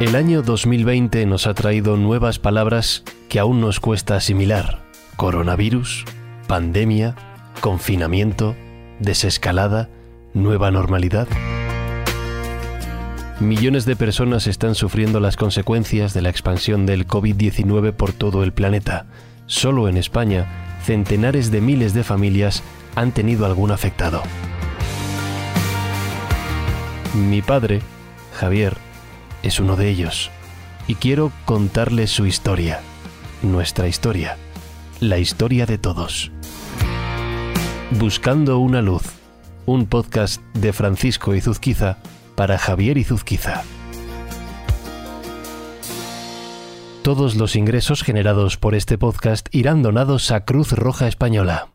El año 2020 nos ha traído nuevas palabras que aún nos cuesta asimilar. Coronavirus, pandemia, confinamiento, desescalada, nueva normalidad. Millones de personas están sufriendo las consecuencias de la expansión del COVID-19 por todo el planeta. Solo en España, centenares de miles de familias han tenido algún afectado. Mi padre, Javier, es uno de ellos, y quiero contarles su historia, nuestra historia, la historia de todos. Buscando una luz, un podcast de Francisco Izuzquiza para Javier Izuzquiza. Todos los ingresos generados por este podcast irán donados a Cruz Roja Española.